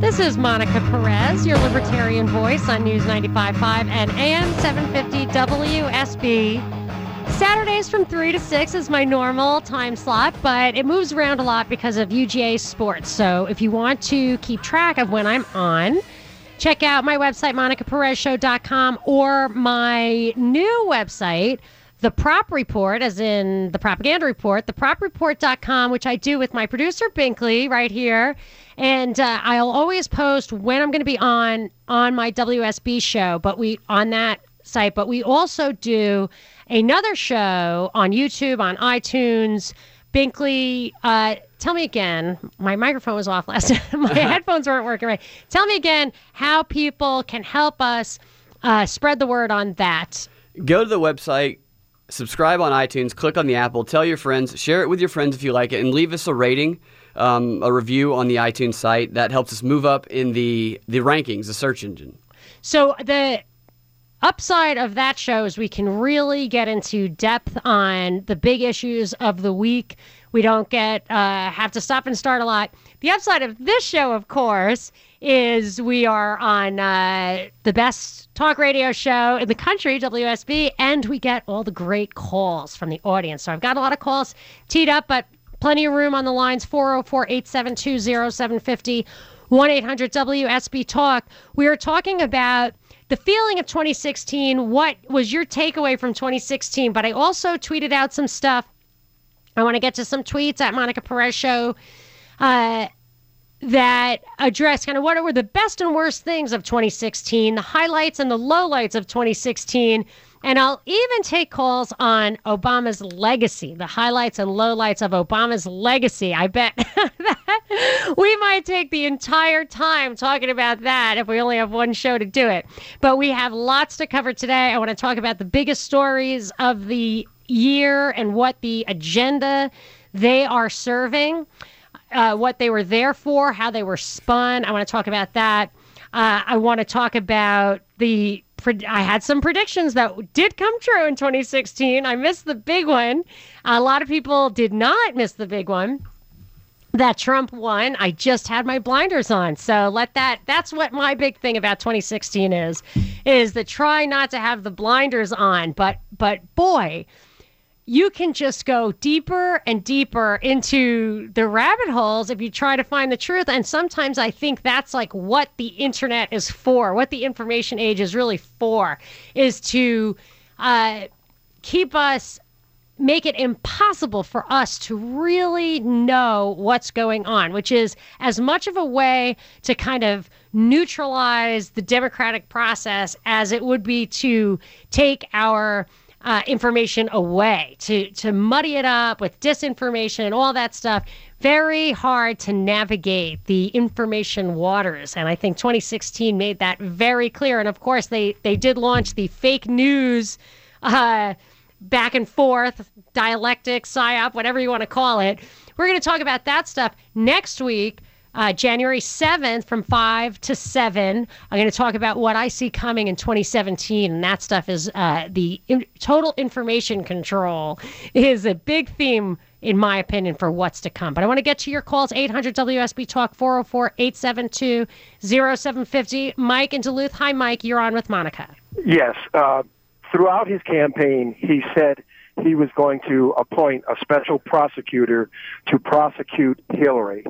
This is Monica Perez, your libertarian voice on News 95.5 and AM 750 WSB. Saturdays from 3 to 6 is my normal time slot, but it moves around a lot because of UGA sports. So if you want to keep track of when I'm on, check out my website, monicaperezshow.com, or my new website, the prop report, as in the propaganda report, thepropreport.com, which I do with my producer Binkley right here. And uh, I'll always post when I'm going to be on on my WSB show, but we on that site. But we also do another show on YouTube, on iTunes. Binkley, uh, tell me again. My microphone was off last time. my headphones weren't working right. Tell me again how people can help us uh, spread the word on that. Go to the website, subscribe on iTunes, click on the Apple, tell your friends, share it with your friends if you like it, and leave us a rating, um, a review on the iTunes site. That helps us move up in the the rankings, the search engine. So the upside of that show is we can really get into depth on the big issues of the week. We don't get uh, have to stop and start a lot. The upside of this show, of course, is we are on uh, the best talk radio show in the country, WSB, and we get all the great calls from the audience. So I've got a lot of calls teed up, but plenty of room on the lines 404 872 0750 1 800 WSB Talk. We are talking about the feeling of 2016. What was your takeaway from 2016? But I also tweeted out some stuff. I want to get to some tweets at Monica Perez Show. Uh, that address kind of what were the best and worst things of 2016, the highlights and the lowlights of 2016. And I'll even take calls on Obama's legacy, the highlights and lowlights of Obama's legacy. I bet that we might take the entire time talking about that if we only have one show to do it. But we have lots to cover today. I want to talk about the biggest stories of the year and what the agenda they are serving uh, what they were there for, how they were spun. I want to talk about that. Uh, I want to talk about the. I had some predictions that did come true in 2016. I missed the big one. A lot of people did not miss the big one that Trump won. I just had my blinders on. So let that that's what my big thing about 2016 is is the try not to have the blinders on. But but boy, you can just go deeper and deeper into the rabbit holes if you try to find the truth. And sometimes I think that's like what the internet is for, what the information age is really for, is to uh, keep us, make it impossible for us to really know what's going on, which is as much of a way to kind of neutralize the democratic process as it would be to take our uh, information away, to to muddy it up with disinformation and all that stuff. Very hard to navigate the information waters, and I think 2016 made that very clear. And of course, they they did launch the fake news. Uh, back and forth, dialectic, psyop, whatever you want to call it. We're going to talk about that stuff next week uh, January 7th from 5 to 7. I'm going to talk about what I see coming in 2017. And that stuff is uh, the in- total information control is a big theme, in my opinion, for what's to come. But I want to get to your calls 800 WSB Talk 404 872 0750. Mike in Duluth. Hi, Mike. You're on with Monica. Yes. Uh, throughout his campaign, he said he was going to appoint a special prosecutor to prosecute Hillary.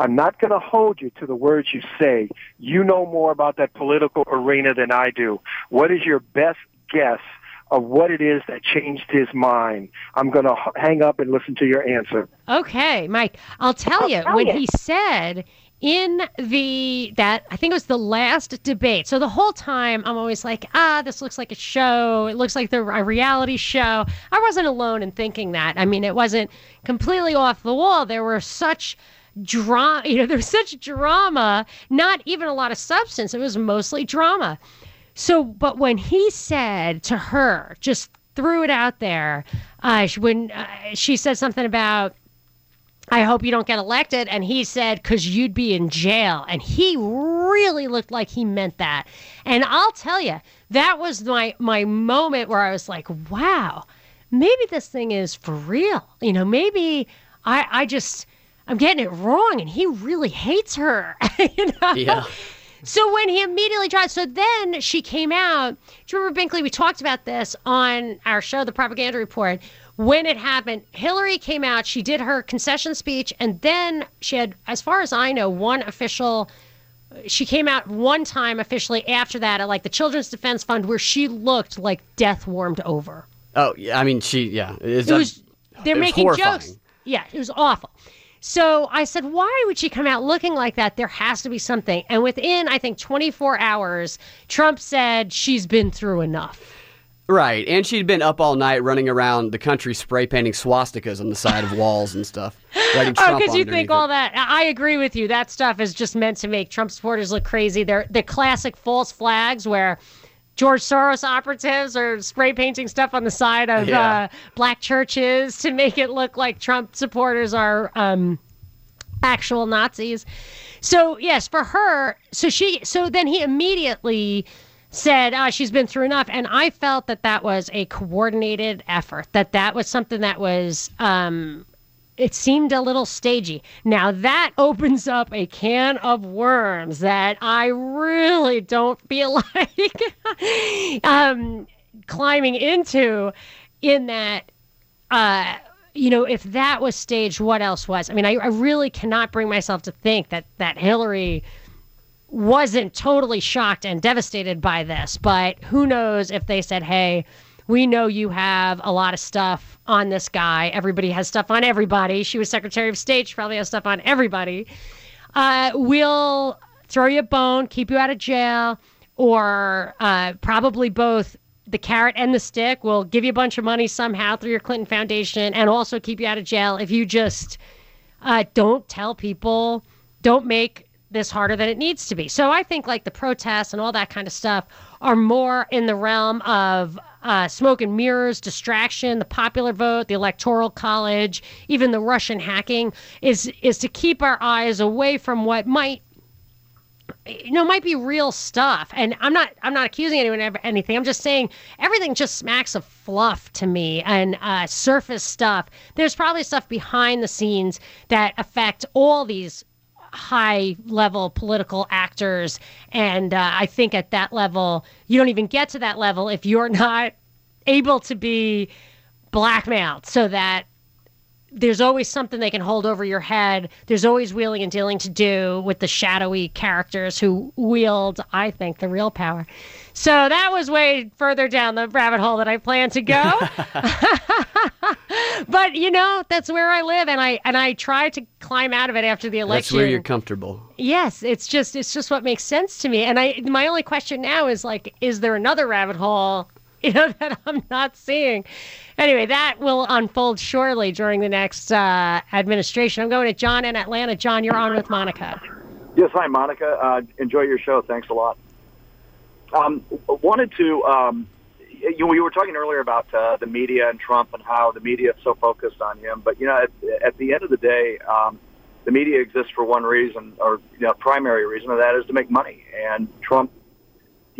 I'm not going to hold you to the words you say. You know more about that political arena than I do. What is your best guess of what it is that changed his mind? I'm going to hang up and listen to your answer. Okay, Mike. I'll tell you when he said in the that I think it was the last debate. So the whole time I'm always like, ah, this looks like a show. It looks like the a reality show. I wasn't alone in thinking that. I mean, it wasn't completely off the wall. There were such drama, you know, there was such drama, not even a lot of substance. It was mostly drama. So, but when he said to her, just threw it out there, uh, when uh, she said something about I hope you don't get elected. And he said, because you'd be in jail. And he really looked like he meant that. And I'll tell you, that was my, my moment where I was like, wow, maybe this thing is for real. You know, maybe I, I just, I'm getting it wrong. And he really hates her. you know? Yeah. So when he immediately tried, so then she came out. Do you remember Binkley? We talked about this on our show, The Propaganda Report, when it happened, Hillary came out, she did her concession speech, and then she had, as far as I know, one official. She came out one time officially after that at like the Children's Defense Fund where she looked like death warmed over. Oh, yeah. I mean, she, yeah. It was, they're it was making horrifying. jokes. Yeah, it was awful. So I said, why would she come out looking like that? There has to be something. And within, I think, 24 hours, Trump said she's been through enough. Right. And she'd been up all night running around the country spray painting swastikas on the side of walls and stuff. Writing Oh, because you think it. all that. I agree with you. That stuff is just meant to make Trump supporters look crazy. They're the classic false flags where George Soros operatives are spray painting stuff on the side of Yeah. uh, black churches to make it look like Trump supporters are um, actual Nazis. So yes, for her, so she, so then he immediately said uh, she's been through enough, and I felt that that was a coordinated effort. That that was something that was. Um, it seemed a little stagey. Now that opens up a can of worms that I really don't feel like um, climbing into. In that, uh, you know, if that was staged, what else was? I mean, I, I really cannot bring myself to think that that Hillary wasn't totally shocked and devastated by this. But who knows if they said, "Hey, we know you have a lot of stuff on this guy. Everybody has stuff on everybody." She was Secretary of State. She probably has stuff on everybody. Uh, we'll throw you a bone, keep you out of jail, or uh, probably both the carrot and the stick. We'll give you a bunch of money somehow through your Clinton Foundation and also keep you out of jail if you just uh, don't tell people, don't make this harder than it needs to be. So I think like the protests and all that kind of stuff are more in the realm of uh, smoke and mirrors, distraction, the popular vote, the electoral college, even the Russian hacking is is to keep our eyes away from what might you know might be real stuff. And i'm not i'm not accusing anyone of anything. I'm just saying everything just smacks of fluff to me and uh, surface stuff. There's probably stuff behind the scenes that affect all these high level political actors. And uh, i think at that level you don't even get to that level if you're not able to be blackmailed so that there's always something they can hold over your head. There's always wheeling and dealing to do with the shadowy characters who wield, I think, the real power. So that was way further down the rabbit hole that I planned to go. but you know, that's where I live, and I and I try to climb out of it after the election. That's where you're comfortable. Yes, it's just it's just what makes sense to me. And I my only question now is like, is there another rabbit hole, you know, that I'm not seeing? Anyway, that will unfold surely during the next uh, administration. I'm going to John in Atlanta. John, you're on with Monica. Yes, hi, Monica. Uh, enjoy your show. Thanks a lot. Um, wanted to, um, you, we were talking earlier about uh, the media and Trump and how the media is so focused on him. But, you know, at, at the end of the day, um, the media exists for one reason, or, you know, primary reason, and that is to make money. And Trump,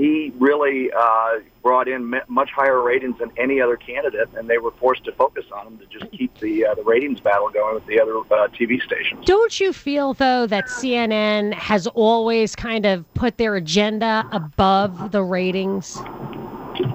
he really uh, brought in much higher ratings than any other candidate, and they were forced to focus on him to just keep the uh, the ratings battle going with the other uh, TV stations. Don't you feel though that CNN has always kind of put their agenda above the ratings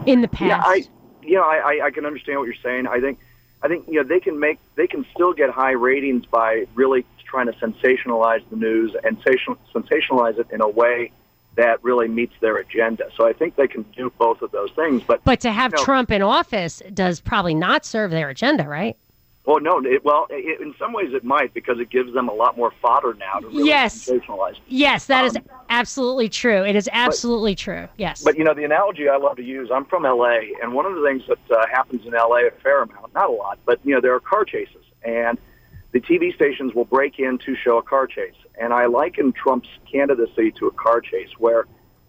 in the past? Yeah, I, you know, I, I, I can understand what you're saying. I think, I think you know they can make they can still get high ratings by really trying to sensationalize the news and sensationalize it in a way that really meets their agenda. So I think they can do both of those things. But but to have you know, Trump in office does probably not serve their agenda, right? Well, no. It, well, it, in some ways it might because it gives them a lot more fodder now to really Yes. sensationalize. Yes, that is Um, absolutely true. It is absolutely true. Yes. But you know, the analogy I love to use. I'm from LA, and one of the things that uh, happens in LA a fair amount, not a lot, but you know, there are car chases, and the TV stations will break in to show a car chase. And I liken Trump's candidacy to a car chase, where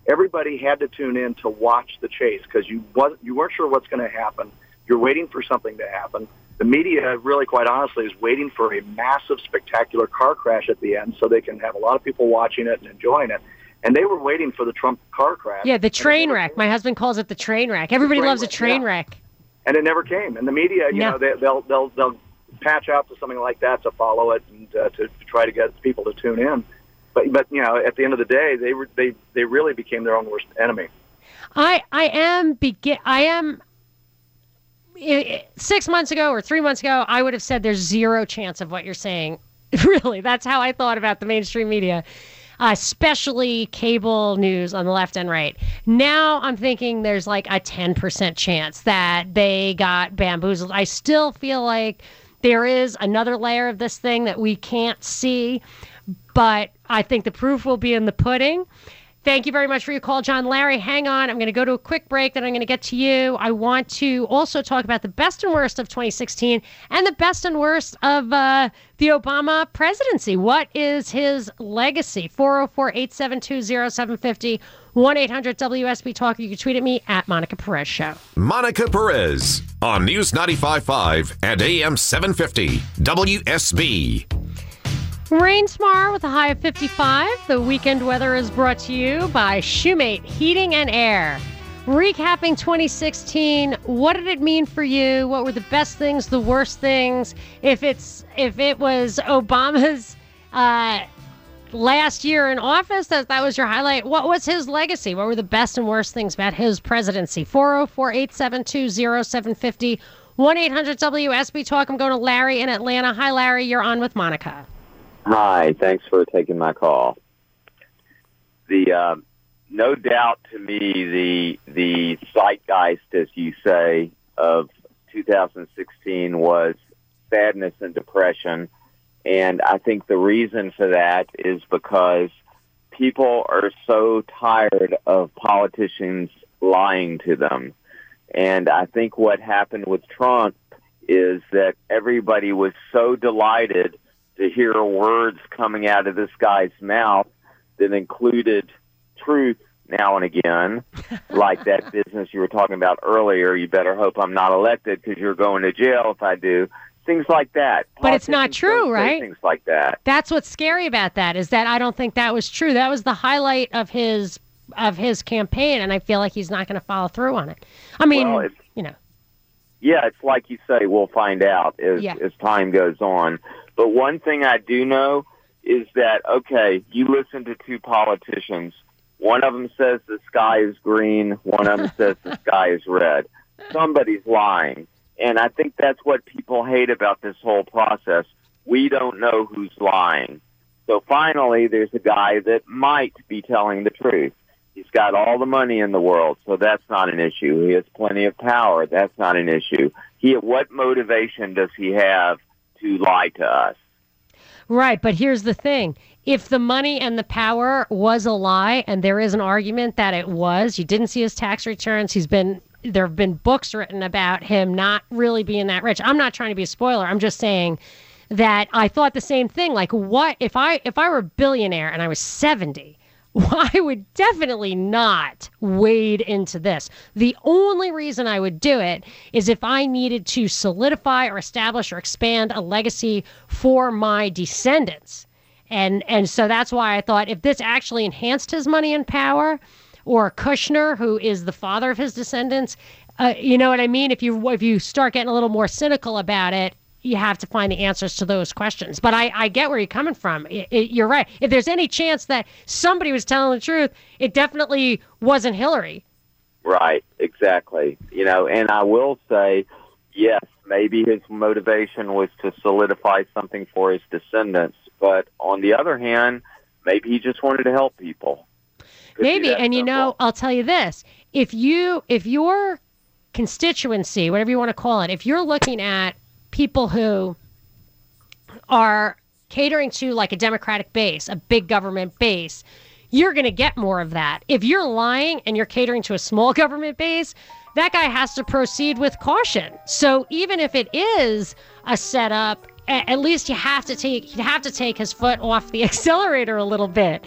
everybody had to tune in to watch the chase because you you weren't sure what's going to happen. You're waiting for something to happen. The media, really, quite honestly, is waiting for a massive, spectacular car crash at the end so they can have a lot of people watching it and enjoying it. And they were waiting for the Trump car crash. yeah, the train wreck. My husband calls it the train wreck. Everybody train loves a train yeah. wreck. and it never came. And the media, you No. know, they, they'll they'll they'll patch out to something like that to follow it and uh, to, to try to get people to tune in. But but you know, at the end of the day, they were they they really became their own worst enemy. I I am begin I am 6 months ago or 3 months ago I would have said there's zero chance of what you're saying. really, that's how I thought about the mainstream media. Especially cable news on the left and right. Now I'm thinking there's like a 10% chance that they got bamboozled. I still feel like there is another layer of this thing that we can't see, but I think the proof will be in the pudding. Thank you very much for your call, John. Larry, hang on. I'm going to go to a quick break, then I'm going to get to you. I want to also talk about the best and worst of 2016 and the best and worst of uh, the Obama presidency. What is his legacy? 404 872 0750 1 800 WSB Talk. You can tweet at me at Monica Perez Show. Monica Perez on News 95.5 and AM 750 WSB. Rain tomorrow with a high of 55. The weekend weather is brought to you by Shoemate Heating and Air. Recapping 2016, what did it mean for you? What were the best things, the worst things? If it's if it was Obama's uh, last year in office, that that was your highlight. What was his legacy? What were the best and worst things about his presidency? 404 872 0750 1 800 WSB Talk. I'm going to Larry in Atlanta. Hi, Larry. You're on with Monica. Hi, thanks for taking my call. The uh, no doubt to me the the zeitgeist, as you say, of 2016 was sadness and depression, and I think the reason for that is because people are so tired of politicians lying to them, and I think what happened with Trump is that everybody was so delighted to hear words coming out of this guy's mouth that included truth now and again, like that business you were talking about earlier. You better hope I'm not elected because you're going to jail if I do. Things like that. But it's not true, right? Things like that. That's what's scary about that is that I don't think that was true. That was the highlight of his of his campaign, and I feel like he's not going to follow through on it. I mean, Well, you know, Yeah, it's like you say, we'll find out as, Yeah. as time goes on. But one thing I do know is that, okay, you listen to two politicians. One of them says the sky is green. One of them says the sky is red. Somebody's lying. And I think that's what people hate about this whole process. We don't know who's lying. So finally, there's a guy that might be telling the truth. He's got all the money in the world, so that's not an issue. He has plenty of power. That's not an issue. He, what motivation does he have to lie to us? right. But here's the thing: if the money and the power was a lie, and there is an argument that it was, you didn't see his tax returns. He's been there have been books written about him not really being that rich. I'm not trying to be a spoiler. I'm just saying that I thought the same thing. Like, what if I if I were a billionaire and I was 70? I would definitely not wade into this. The only reason I would do it is if I needed to solidify or establish or expand a legacy for my descendants. And and so that's why I thought if this actually enhanced his money and power, or Kushner, who is the father of his descendants, uh, you know what I mean. If you if you start getting a little more cynical about it, you have to find the answers to those questions. But I, I get where you're coming from. It, it, you're right. If there's any chance that somebody was telling the truth, it definitely wasn't Hillary. Right, exactly. You know, and I will say, yes, maybe his motivation was to solidify something for his descendants. But on the other hand, maybe he just wanted to help people. Maybe, and you know, I'll tell you this: if you, if your constituency, whatever you want to call it, if you're looking at people who are catering to like a Democratic base, a big government base, you're going to get more of that. If you're lying and you're catering to a small government base, that guy has to proceed with caution. So even if it is a setup, at least you have to take you have to take his foot off the accelerator a little bit.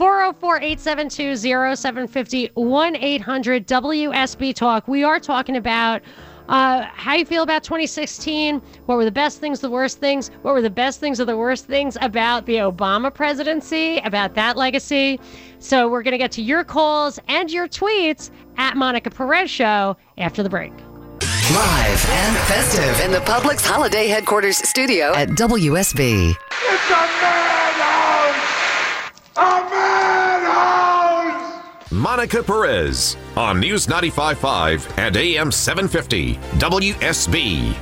404-872-0750 1-800-WSB Talk. We are talking about uh, how you feel about 2016. What were the best things, the worst things? What were the best things or the worst things about the Obama presidency, about that legacy? So we're going to get to your calls and your tweets at Monica Perez Show after the break. Live and festive in the Publix Holiday Headquarters studio at WSB. Monica Perez on News 95.5 and AM 750 WSB.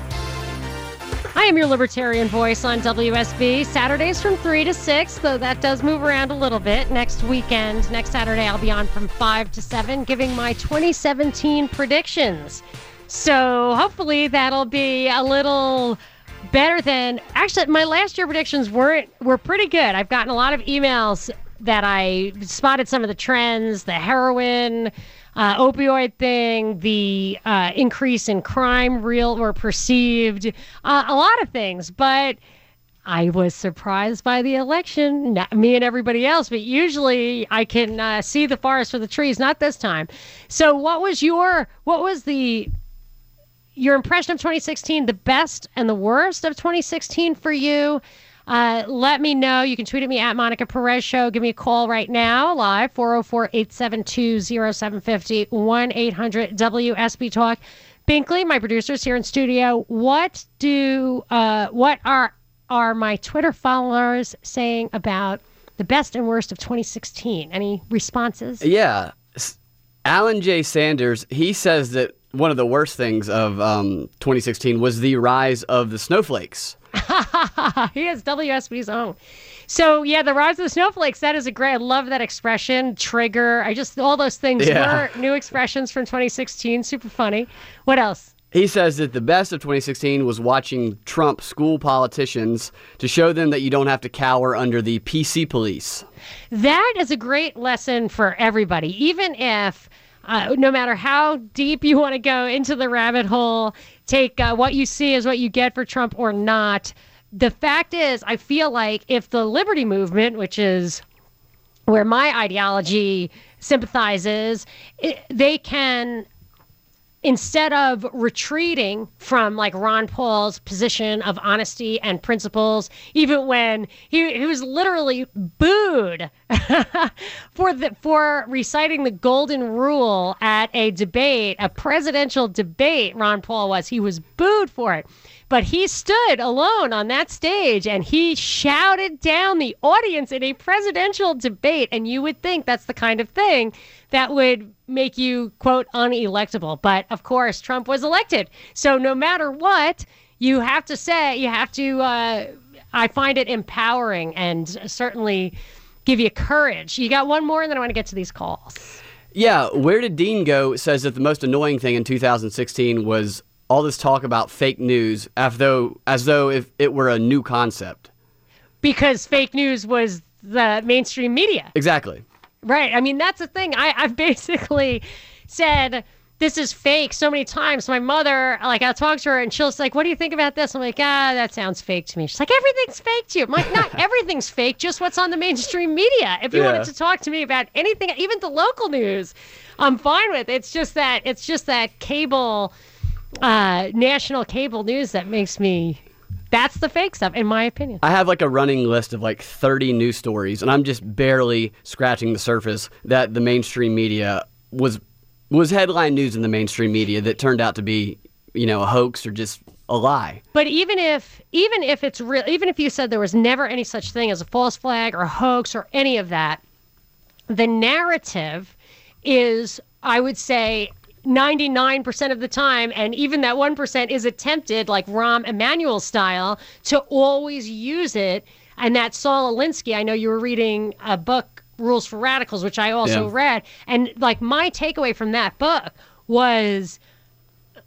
I am your libertarian voice on WSB. Saturdays from 3 to 6, though that does move around a little bit. Next weekend, next Saturday, I'll be on from 5 to 7 giving my 2017 predictions. So hopefully that'll be a little better than actually my last year predictions weren't were pretty good. I've gotten a lot of emails that I spotted some of the trends, the heroin, uh, opioid thing, the uh, increase in crime, real or perceived, uh, a lot of things. But I was surprised by the election, not me and everybody else. But usually I can uh, see the forest for the trees. Not this time. So, what was your what was the your impression of 2016, the best and the worst of 2016 for you? Uh, let me know. You can tweet at me at Monica Perez Show. Give me a call right now, live, 404 872 0750 1 800 WSB Talk. Binkley, my producers here in studio, what do, uh, what are, are my Twitter followers saying about the best and worst of 2016? Any responses? Yeah. Alan J. Sanders, he says that one of the worst things of um, 2016 was the rise of the snowflakes. he has WSB's own. So yeah, the rise of the snowflakes. That is a great. I love that expression. Trigger. I just all those things Yeah. were new expressions from 2016. Super funny. What else? He says that the best of 2016 was watching Trump school politicians to show them that you don't have to cower under the PC police. That is a great lesson for everybody, even if. Uh, no matter how deep you want to go into the rabbit hole, take uh, what you see as what you get for Trump or not. The fact is, I feel like if the liberty movement, which is where my ideology sympathizes, it, they can instead of retreating from like Ron Paul's position of honesty and principles, even when he, he was literally booed for the for reciting the golden rule at a debate, a presidential debate, Ron Paul was. He was booed for it. But he stood alone on that stage and he shouted down the audience in a presidential debate. And you would think that's the kind of thing that would make you, quote, unelectable. But of course, Trump was elected. So no matter what, you have to say, you have to, uh, I find it empowering and certainly give you courage. You got one more, and then I want to get to these calls. Yeah, Where Did Dean Go says that the most annoying thing in 2016 was all this talk about fake news as though, as though if it were a new concept. Because fake news was the mainstream media. Exactly. Right. I mean, that's the thing. I, I've basically said this is fake so many times. My mother, like, I'll talk to her and she'll like, What do you think about this? I'm like, Ah, that sounds fake to me. She's like, Everything's fake to you. I'm like, Not everything's fake, just what's on the mainstream media. If you Yeah. wanted to talk to me about anything, even the local news, I'm fine with. It's just that, it's just that cable, uh, national cable news that makes me. That's the fake stuff, in my opinion. I have like a running list of like 30 news stories, and I'm just barely scratching the surface that the mainstream media was was headline news in the mainstream media that turned out to be, you know, a hoax or just a lie. But even if even if it's real, even if you said there was never any such thing as a false flag or a hoax or any of that, the narrative is, I would say, 99% of the time, and even that 1% is attempted, like Rahm Emanuel style, to always use it. And that Saul Alinsky, I know you were reading a book, Rules for Radicals, which I also Yeah. read. And like my takeaway from that book was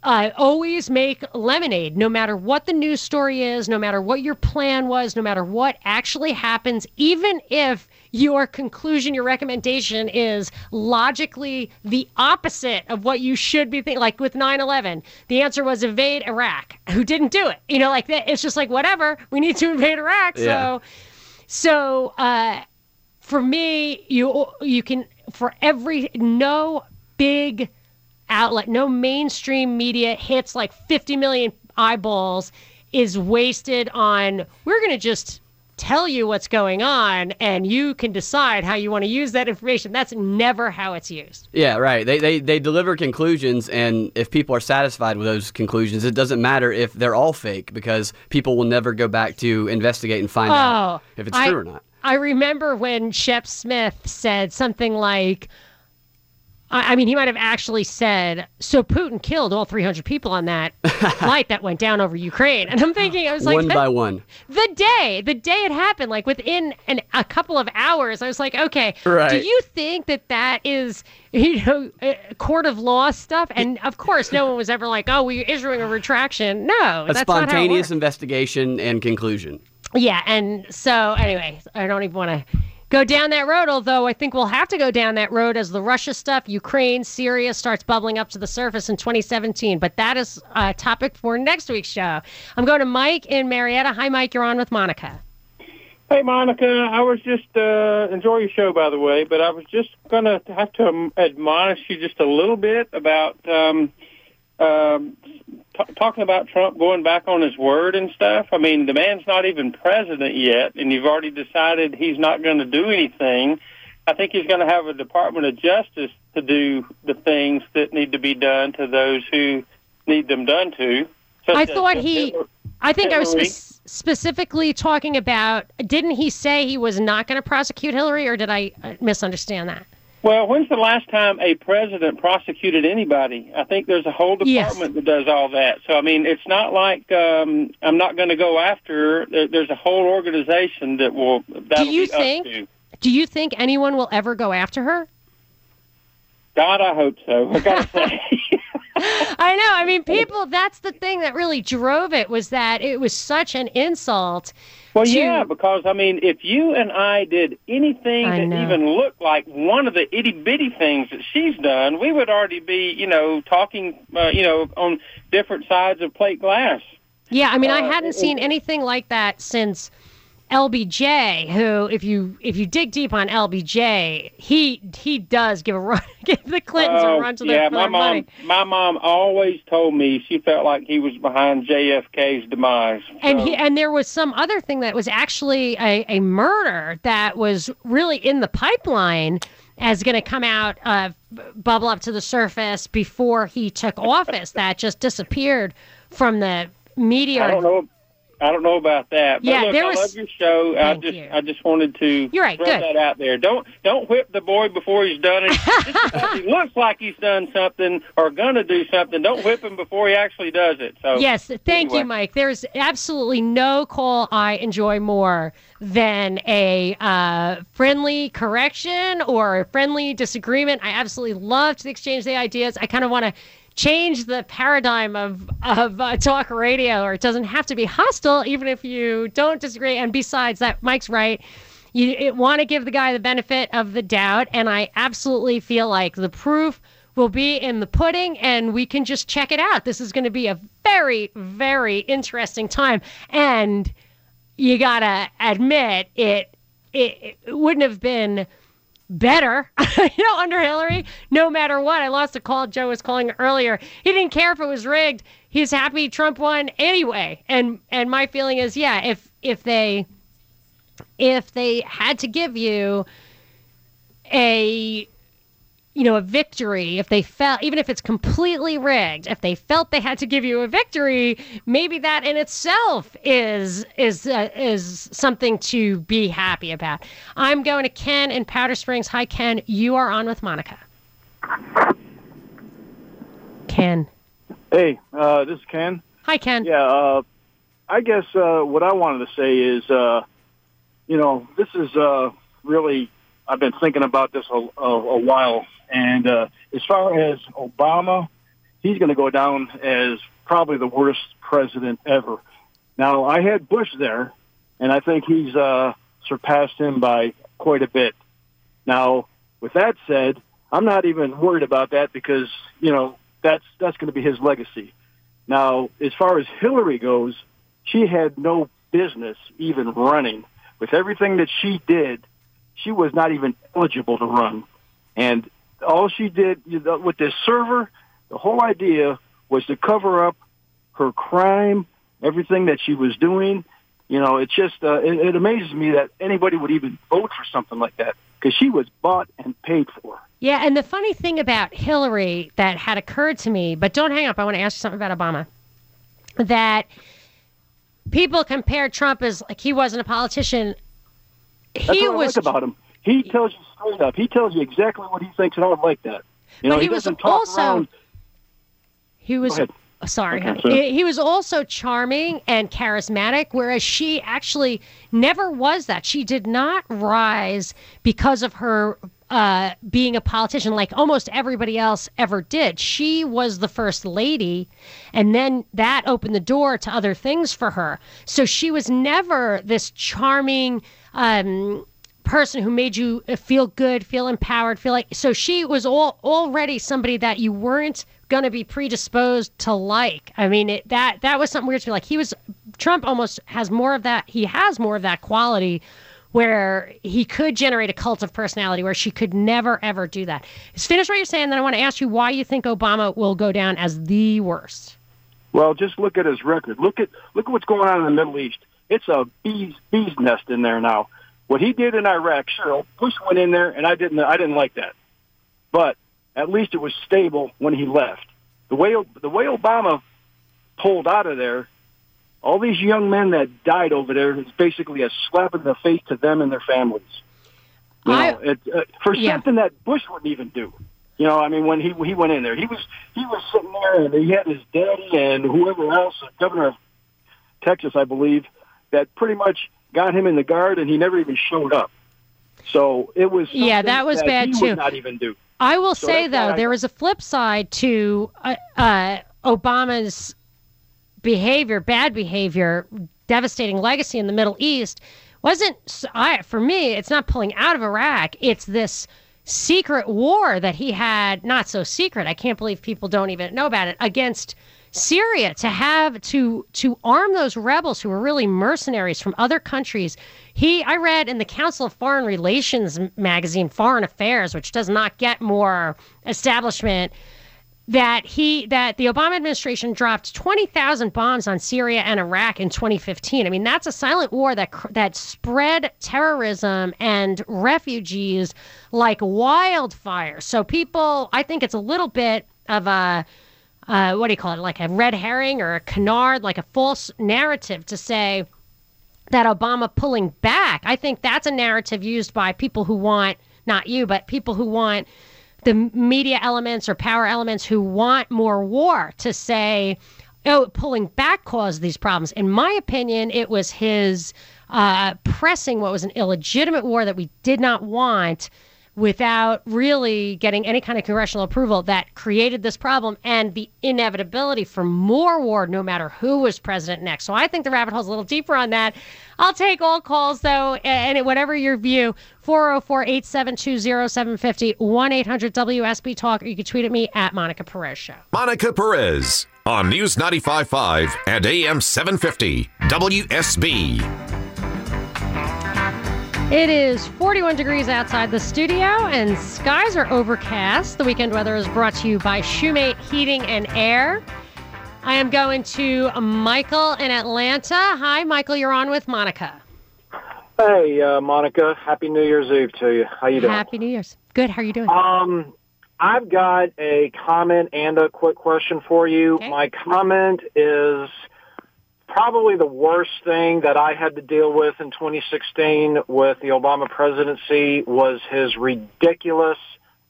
uh, always make lemonade no matter what the news story is, no matter what your plan was, no matter what actually happens, even if your conclusion, your recommendation is logically the opposite of what you should be thinking. Like with 9 11, the answer was invade Iraq. Who didn't do it? You know, like that. It's just like, whatever, we need to invade Iraq. Yeah. So, so, uh, for me, you you can for every no big outlet, no mainstream media hits like 50 million eyeballs is wasted on we're going to just tell you what's going on and you can decide how you want to use that information. That's never how it's used. Yeah, right. They, they they deliver conclusions, and if people are satisfied with those conclusions, it doesn't matter if they're all fake because people will never go back to investigate and find out Oh, if it's I- true or not. I remember when Shep Smith said something like, I I mean, he might have actually said, so Putin killed all 300 people on that flight that went down over Ukraine. And I'm thinking, I was like, one by one. the day, the day it happened, like within an, a couple of hours, I was like, okay, do you think that that is, you know, court of law stuff? And of course, no one was ever like, oh, we're issuing a retraction. No, A that's not how it spontaneous investigation and conclusion. Yeah, and so anyway, I don't even want to go down that road. Although I think we'll have to go down that road as the Russia stuff, Ukraine, Syria starts bubbling up to the surface in 2017. But that is a topic for next week's show. I'm going to Mike in Marietta. Hi, Mike. You're on with Monica. Hey, Monica, I was just uh, enjoy your show, by the way, but I was just going to have to admonish you just a little bit about um, um, t- talking about Trump going back on his word and stuff. I mean, the man's not even president yet, and you've already decided he's not going to do anything. I think he's going to have a Department of Justice to do the things that need to be done to those who need them done to. I thought he. Hitler- I think I was spe- specifically talking about. Didn't he say he was not going to prosecute Hillary, or did I uh, misunderstand that? Well, when's the last time a president prosecuted anybody? I think there's a whole Yes. department that does all that. So, I mean, it's not like um, I'm not going to go after. her. There's a whole organization that will. That'll Do you think? to. Do you think anyone will ever go after her? God, I hope so. I gotta say. I know. I mean, people. That's the thing that really drove it was that it was such an insult. Well, to- yeah, because I mean, if you and I did anything I that know. even looked like one of the itty bitty things that she's done, we would already be, you know, talking, uh, you know, on different sides of plate glass. Yeah, I mean, I Uh, hadn't it- seen anything like that since LBJ. Who, if you if you dig deep on LBJ, he he does give a run, give the Clintons Oh, a run to yeah, their, my mom. money. My mom always told me she felt like he was behind JFK's demise. And he and there was some other thing that was actually a, a murder that was really in the pipeline as going to come out, uh, bubble up to the surface before he took office. that just disappeared from the media. I don't know. I don't know about that. But Yeah, look, there I was- love your show. I just, you. I just wanted to You're right, throw good. that out there. Don't, don't whip the boy before he's done it. He looks like he's done something or gonna do something. Don't whip him before he actually does it. So Yes, thank anyway. you, Mike. There's absolutely no call I enjoy more than a uh, friendly correction or a friendly disagreement. I absolutely love to exchange the ideas. I kind of want to change the paradigm of of uh, talk radio, or it doesn't have to be hostile, even if you don't disagree. And besides that, Mike's right. You want to give the guy the benefit of the doubt, and I absolutely feel like the proof will be in the pudding, and we can just check it out. This is going to be a very, very interesting time, and you gotta admit it. It, it wouldn't have been better, you know, under Hillary. No matter what, I lost a call. Joe was calling earlier. He didn't care if it was rigged. He's happy Trump won anyway. And and my feeling is, yeah, if if they if they had to give you a you know a victory if they felt even if it's completely rigged if they felt they had to give you a victory maybe that in itself is is uh, is something to be happy about i'm going to ken in powder springs hi ken you are on with monica Ken. Hey, uh, this is Ken. Hi, Ken. Yeah, uh, I guess uh, what I wanted to say is, uh, you know, this is uh, really, I've been thinking about this a, a, a while. And uh, as far as Obama, he's going to go down as probably the worst president ever. Now, I had Bush there, and I think he's uh, surpassed him by quite a bit. Now, with that said, I'm not even worried about that because, you know, that's that's going to be his legacy. Now, as far as Hillary goes, she had no business even running. With everything that she did, she was not even eligible to run. And all she did with this server, the whole idea was to cover up her crime, everything that she was doing. You know, it's just uh, it, it amazes me that anybody would even vote for something like that because she was bought and paid for. Yeah, and the funny thing about Hillary that had occurred to me, but don't hang up, I want to ask you something about Obama. That people compare Trump as like he wasn't a politician. He was about him. He tells you straight up. He tells you exactly what he thinks, and I don't like that. You know, but he, he was also around. he was ahead. oh, sorry Okay, he, he was also charming and charismatic whereas she actually never was that she did not rise because of her uh, being a politician like almost everybody else ever did she was the first lady and then that opened the door to other things for her so she was never this charming um, person who made you uh, feel good, feel empowered, feel like so she was all already somebody that you weren't going to be predisposed to like. I mean, it, that that was something weird to me. Like he was Trump almost has more of that. He has more of that quality where he could generate a cult of personality where she could never ever do that. Finish what you're saying, then I want to ask you why you think Obama will go down as the worst. Well, just look at his record. Look at look at what's going on in the Middle East. It's a bee's bee's nest in there now. What he did in Iraq, sure, Bush went in there, and I didn't I didn't like that, but at least it was stable when he left. The way the way Obama pulled out of there, all these young men that died over there is basically a slap in the face to them and their families. You I- know, it, uh, for Yeah. something that Bush wouldn't even do. You know, I mean, when he he went in there, he was he was sitting there, and he had his daddy and whoever else, the governor of Texas, I believe, that pretty much got him in the guard, and he never even showed up. So it was Yeah, that was bad, he too. Not even do. I will So say though, I- there was a flip side to uh, uh, Obama's behavior, bad behavior, devastating legacy in the Middle East. Wasn't I for me? It's not pulling out of Iraq. It's this secret war that he had. Not so secret. I can't believe people don't even know about it against. Syria to have to to arm those rebels who were really mercenaries from other countries. He I read in the Council of Foreign Relations magazine Foreign Affairs, which does not get more establishment that he that the Obama administration dropped 20,000 bombs on Syria and Iraq in 2015. I mean, that's a silent war that that spread terrorism and refugees like wildfire. So people, I think it's a little bit of a uh, what do you call it? Like a red herring or a canard, like a false narrative to say that Obama pulling back. I think that's a narrative used by people who want, not you, but people who want the media elements or power elements who want more war to say, oh, pulling back caused these problems. In my opinion, it was his uh, pressing what was an illegitimate war that we did not want without really getting any kind of congressional approval that created this problem and the inevitability for more war no matter who was president next. So I think the rabbit hole's a little deeper on that. I'll take all calls though, and whatever your view, 404 872 0750 1 800 WSB Talk, or you can tweet at me at Monica Perez Show. Monica Perez on News 95.5 and AM 750 WSB. It is 41 degrees outside the studio, and skies are overcast. The weekend weather is brought to you by Shoemate Heating and Air. I am going to Michael in Atlanta. Hi, Michael. You're on with Monica. Hey, uh, Monica. Happy New Year's Eve to you. How you doing? Happy New Year's. Good. How are you doing? Um, I've got a comment and a quick question for you. My comment is probably the worst thing that I had to deal with in 2016 with the Obama presidency was his ridiculous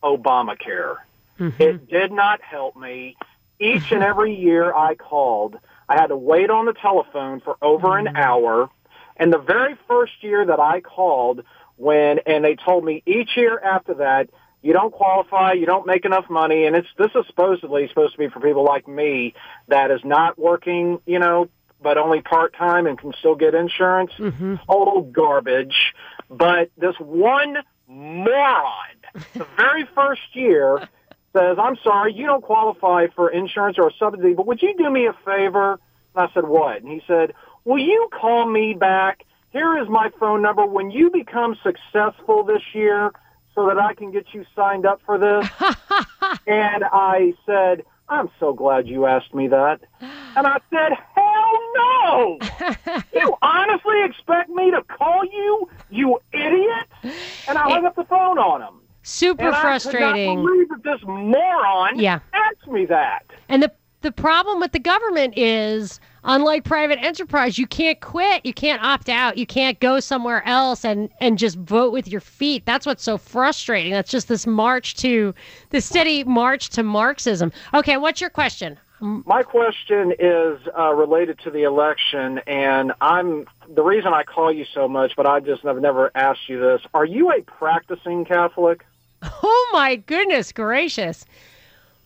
Obamacare. Mm-hmm. It did not help me. each and every year I called, I had to wait on the telephone for over an mm-hmm. hour. And the very first year that I called, when and they told me each year after that, you don't qualify, you don't make enough money, and it's this is supposedly supposed to be for people like me that is not working, you know, but only part time and can still get insurance. Mm-hmm. Total garbage. But this one moron, the very first year, says, "I'm sorry, you don't qualify for insurance or a subsidy, but would you do me a favor?" And I said, "What?" And he said, "Will you call me back? Here is my phone number. When you become successful this year." So that I can get you signed up for this. and I said, I'm so glad you asked me that. And I said, no! you honestly expect me to call you, you idiot? And I hung up the phone on him. Super and frustrating. I believe that this moron Yeah. asked me that. And the the problem with the government is, unlike private enterprise, you can't quit, you can't opt out, you can't go somewhere else and and just vote with your feet. That's what's so frustrating. That's just this march to the steady march to Marxism. Okay, what's your question? My question is uh, related to the election, and I'm the reason I call you so much, but I just have never asked you this. Are you a practicing Catholic? Oh my goodness gracious!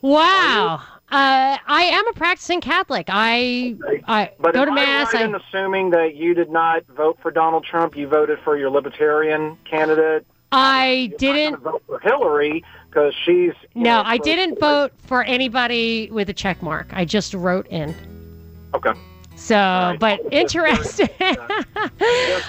Wow. Uh, I am a practicing Catholic. I I But go to mass. I right I, in assuming that you did not vote for Donald Trump? You voted for your Libertarian candidate. I didn't vote for Hillary because she's No, know, I didn't vote for anybody with a check mark. I just wrote in. Okay. So, but interesting. uh,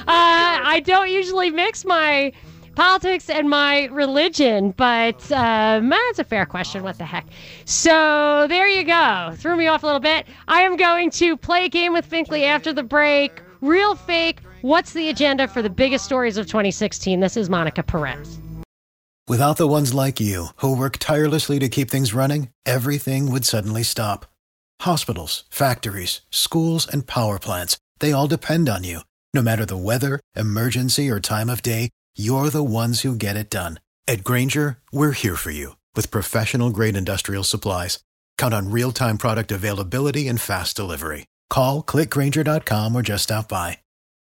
I don't usually mix my politics and my religion, but uh, that's a fair question. What the heck? So there you go. Threw me off a little bit. I am going to play a game with Finkley after the break. Real fake. What's the agenda for the biggest stories of 2016? This is Monica Perez. Without the ones like you, who work tirelessly to keep things running, everything would suddenly stop. Hospitals, factories, schools, and power plants, they all depend on you. No matter the weather, emergency, or time of day, you're the ones who get it done. At Grainger, we're here for you with professional grade industrial supplies. Count on real time product availability and fast delivery. Call clickgrainger.com or just stop by.